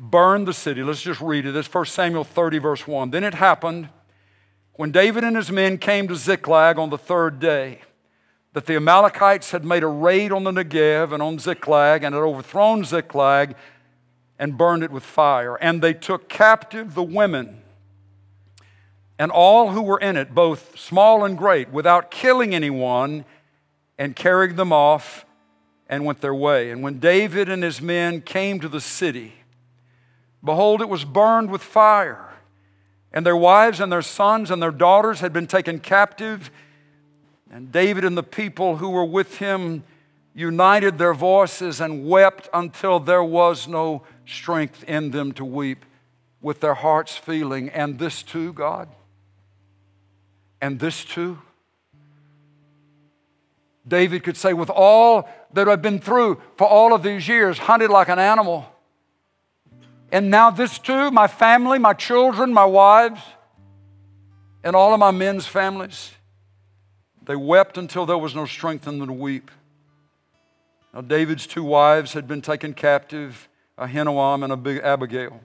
burned the city. Let's just read it. It's 1 Samuel 30, verse 1. Then it happened when David and his men came to Ziklag on the third day that the Amalekites had made a raid on the Negev and on Ziklag and had overthrown Ziklag and burned it with fire. And they took captive the women and all who were in it, both small and great, without killing anyone, and carried them off and went their way. And when David and his men came to the city, behold, it was burned with fire, and their wives and their sons and their daughters had been taken captive. And David and the people who were with him united their voices and wept until there was no strength in them to weep, with their hearts feeling, and this too, God? and this too? David could say, with all that I've been through for all of these years, hunted like an animal, and now this too, my family, my children, my wives, and all of my men's families, they wept until there was no strength in them to weep. Now, David's two wives had been taken captive, Ahinoam and Abigail.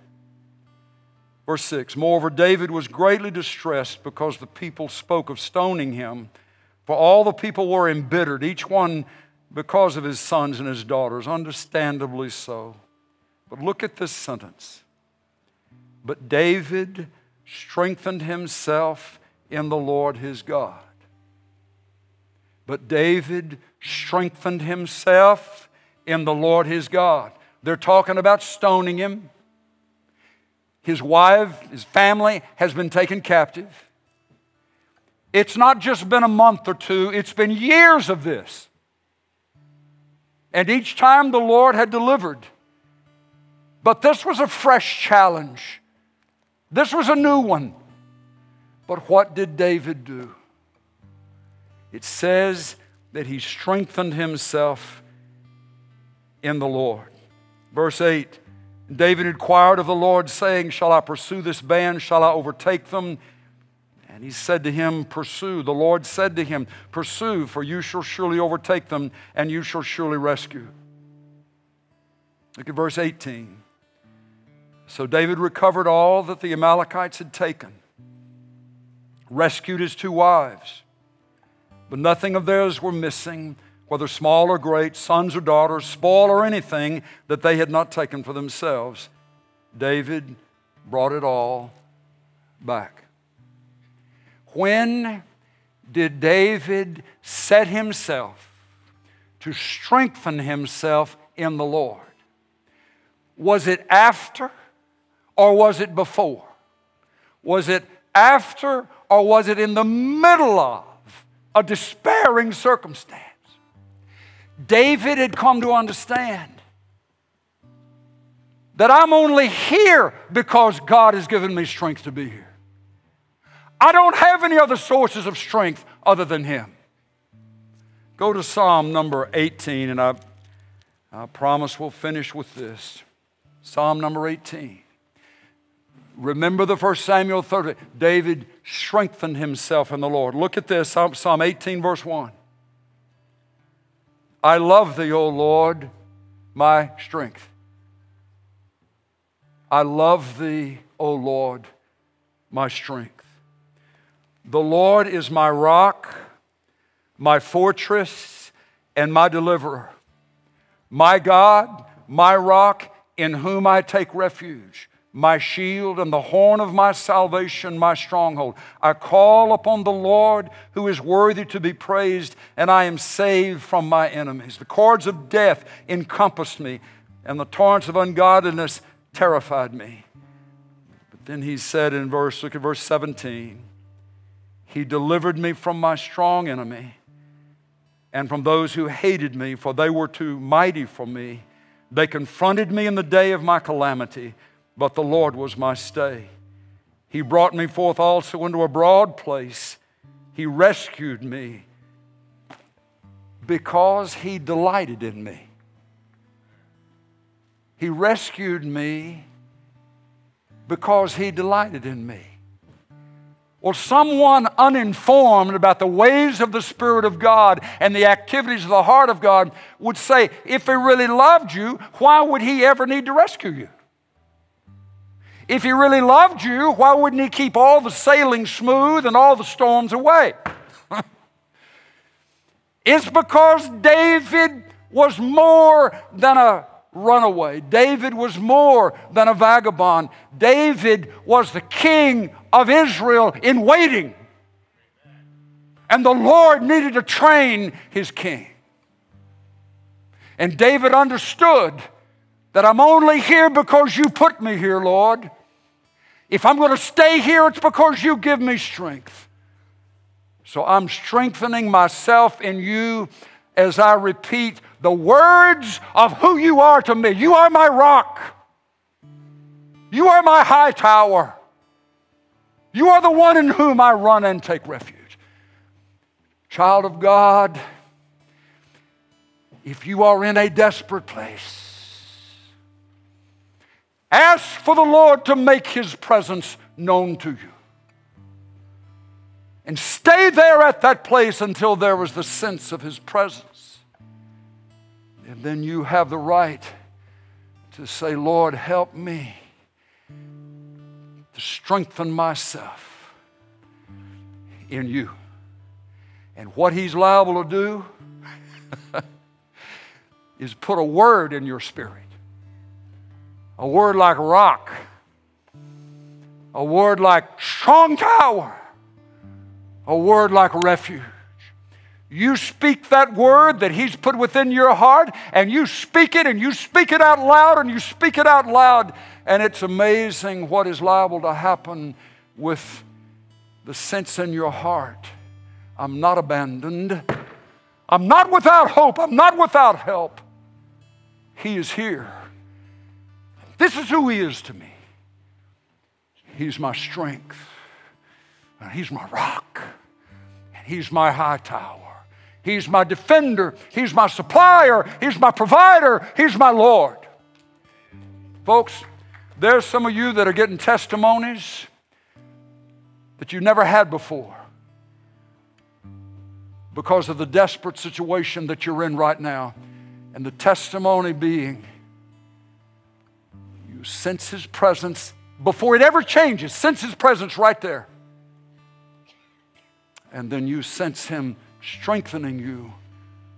Verse 6 Moreover, David was greatly distressed because the people spoke of stoning him, for all the people were embittered, each one because of his sons and his daughters, understandably so. But look at this sentence. But David strengthened himself in the Lord his God. But David strengthened himself in the Lord his God. They're talking about stoning him his wife, his family has been taken captive. It's not just been a month or two, it's been years of this. And each time the Lord had delivered. But this was a fresh challenge. This was a new one. But what did David do? It says that he strengthened himself in the Lord. Verse 8 David inquired of the Lord, saying, Shall I pursue this band? Shall I overtake them? And he said to him, Pursue. The Lord said to him, Pursue, for you shall surely overtake them, and you shall surely rescue. Look at verse 18. So David recovered all that the Amalekites had taken, rescued his two wives, but nothing of theirs were missing, whether small or great, sons or daughters, spoil or anything that they had not taken for themselves. David brought it all back. When did David set himself to strengthen himself in the Lord? Was it after or was it before? Was it after or was it in the middle of a despairing circumstance? David had come to understand that I'm only here because God has given me strength to be here. I don't have any other sources of strength other than Him. Go to Psalm number 18, and I, I promise we'll finish with this. Psalm number 18. Remember the first Samuel 30. David strengthened himself in the Lord. Look at this Psalm 18, verse 1. I love thee, O Lord, my strength. I love thee, O Lord, my strength. The Lord is my rock, my fortress, and my deliverer. My God, my rock, in whom I take refuge, my shield and the horn of my salvation, my stronghold. I call upon the Lord who is worthy to be praised, and I am saved from my enemies. The cords of death encompassed me, and the torrents of ungodliness terrified me. But then he said in verse, look at verse 17. He delivered me from my strong enemy and from those who hated me, for they were too mighty for me. They confronted me in the day of my calamity, but the Lord was my stay. He brought me forth also into a broad place. He rescued me because He delighted in me. He rescued me because He delighted in me. Well, someone uninformed about the ways of the Spirit of God and the activities of the heart of God would say, if He really loved you, why would He ever need to rescue you? If He really loved you, why wouldn't He keep all the sailing smooth and all the storms away? [laughs] it's because David was more than a runaway. David was more than a vagabond. David was the king of Israel in waiting. And the Lord needed to train his king. And David understood that I'm only here because you put me here, Lord. If I'm going to stay here, it's because you give me strength. So I'm strengthening myself in you as I repeat the words of who you are to me. You are my rock. You are my high tower. You are the one in whom I run and take refuge. Child of God, if you are in a desperate place, ask for the Lord to make his presence known to you. And stay there at that place until there is the sense of his presence. And then you have the right to say, Lord, help me to strengthen myself in you. And what He's liable to do [laughs] is put a word in your spirit a word like rock, a word like strong tower, a word like refuge. You speak that word that He's put within your heart, and you speak it, and you speak it out loud, and you speak it out loud. And it's amazing what is liable to happen with the sense in your heart I'm not abandoned, I'm not without hope, I'm not without help. He is here. This is who He is to me. He's my strength, and He's my rock, and He's my high tower. He's my defender. He's my supplier. He's my provider. He's my Lord. Folks, there's some of you that are getting testimonies that you never had before because of the desperate situation that you're in right now. And the testimony being, sense His presence before it ever changes, sense His presence right there. And then you sense Him strengthening you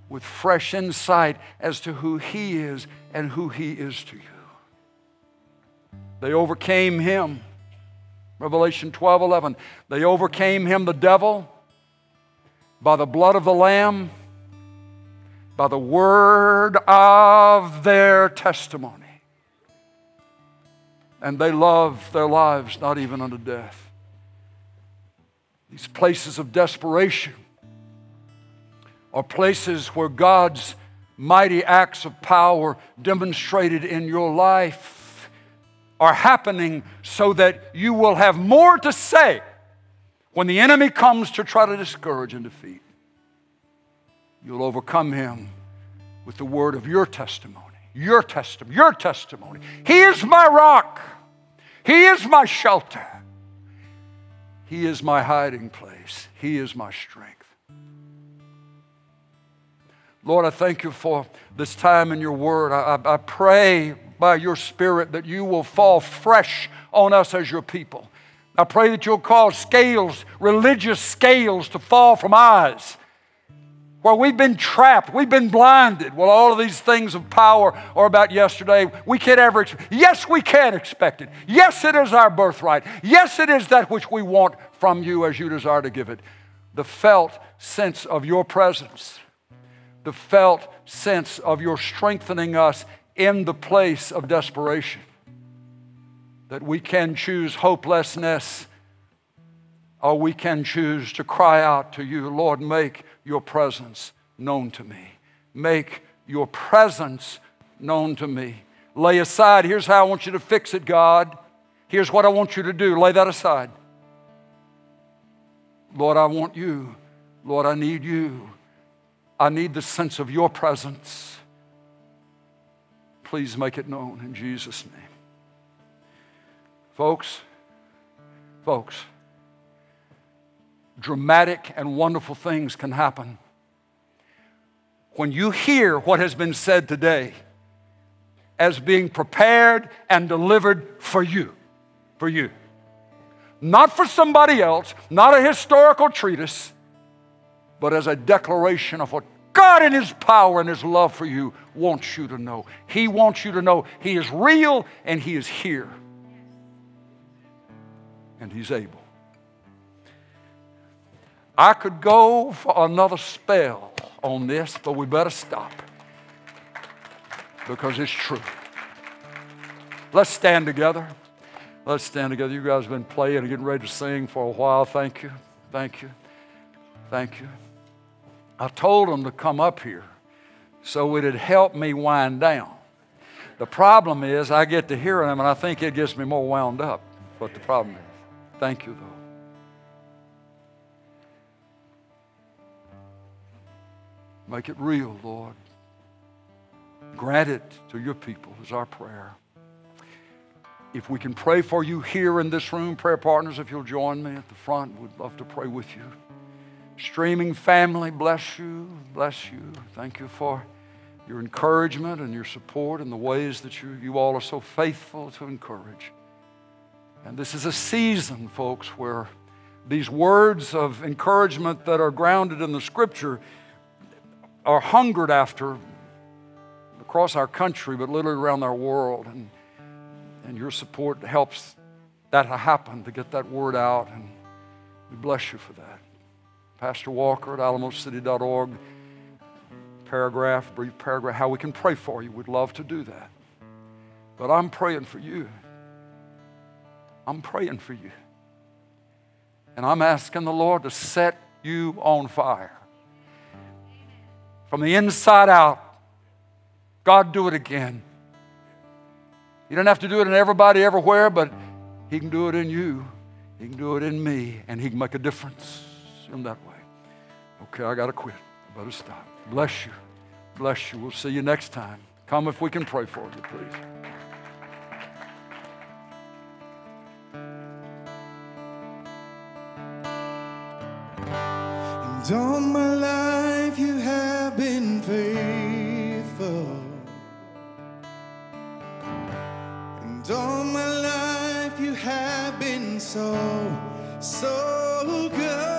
with fresh insight as to who He is and who He is to you. They overcame Him. Revelation 12 11. They overcame Him, the devil by the blood of the Lamb, by the word of their testimony. And they love their lives not even unto death. These places of desperation are places where God's mighty acts of power demonstrated in your life are happening so that you will have more to say when the enemy comes to try to discourage and defeat, you'll overcome him with the word of your testimony. Your testimony. Your testimony. He is my rock. He is my shelter. He is my hiding place. He is my strength. Lord, I thank you for this time in your word. I, I, I pray by your spirit that you will fall fresh on us as your people. I pray that you'll cause scales, religious scales, to fall from eyes where we've been trapped, we've been blinded. Well, all of these things of power are about yesterday. We can't ever, yes, we can expect it. Yes, it is our birthright. Yes, it is that which we want from you as you desire to give it. The felt sense of your presence, the felt sense of your strengthening us in the place of desperation that we can choose hopelessness or we can choose to cry out to you, Lord, make your presence known to me. Make your presence known to me. Lay aside, here's how I want you to fix it, God. Here's what I want you to do. Lay that aside. Lord, I want you. Lord, I need you. I need the sense of your presence. Please make it known in Jesus' name. Folks, folks, dramatic and wonderful things can happen. When you hear what has been said today as being prepared and delivered for you, for you, not for somebody else, not a historical treatise, but as a declaration of what God in His power and His love for you wants you to know. He wants you to know He is real and He is here and He's able. I could go for another spell on this, but we better stop because it's true. Let's stand together. Let's stand together. You guys have been playing and getting ready to sing for a while. Thank you. Thank you. Thank you. I told them to come up here so it'd help me wind down. The problem is I get to hear them and I think it gets me more wound up. What the problem is. Thank you, though. Make it real, Lord. Grant it to your people is our prayer. If we can pray for you here in this room, prayer partners, if you'll join me at the front, we'd love to pray with you. Streaming family, bless you, bless you. Thank you for your encouragement and your support and the ways that you, you all are so faithful to encourage. And this is a season, folks, where these words of encouragement that are grounded in the scripture are hungered after across our country, but literally around our world. And, and your support helps that happen to get that word out. And we bless you for that. Pastor Walker at alamocity.org, paragraph, brief paragraph, how we can pray for you. We'd love to do that. But I'm praying for you. I'm praying for you. And I'm asking the Lord to set you on fire from the inside out. God, do it again. He doesn't have to do it in everybody, everywhere, but He can do it in you. He can do it in me, and He can make a difference in that way. Okay, I got to quit. I better stop. Bless you. Bless you. We'll see you next time. Come if we can pray for you, please. all my life. And all my life you have been so, so good.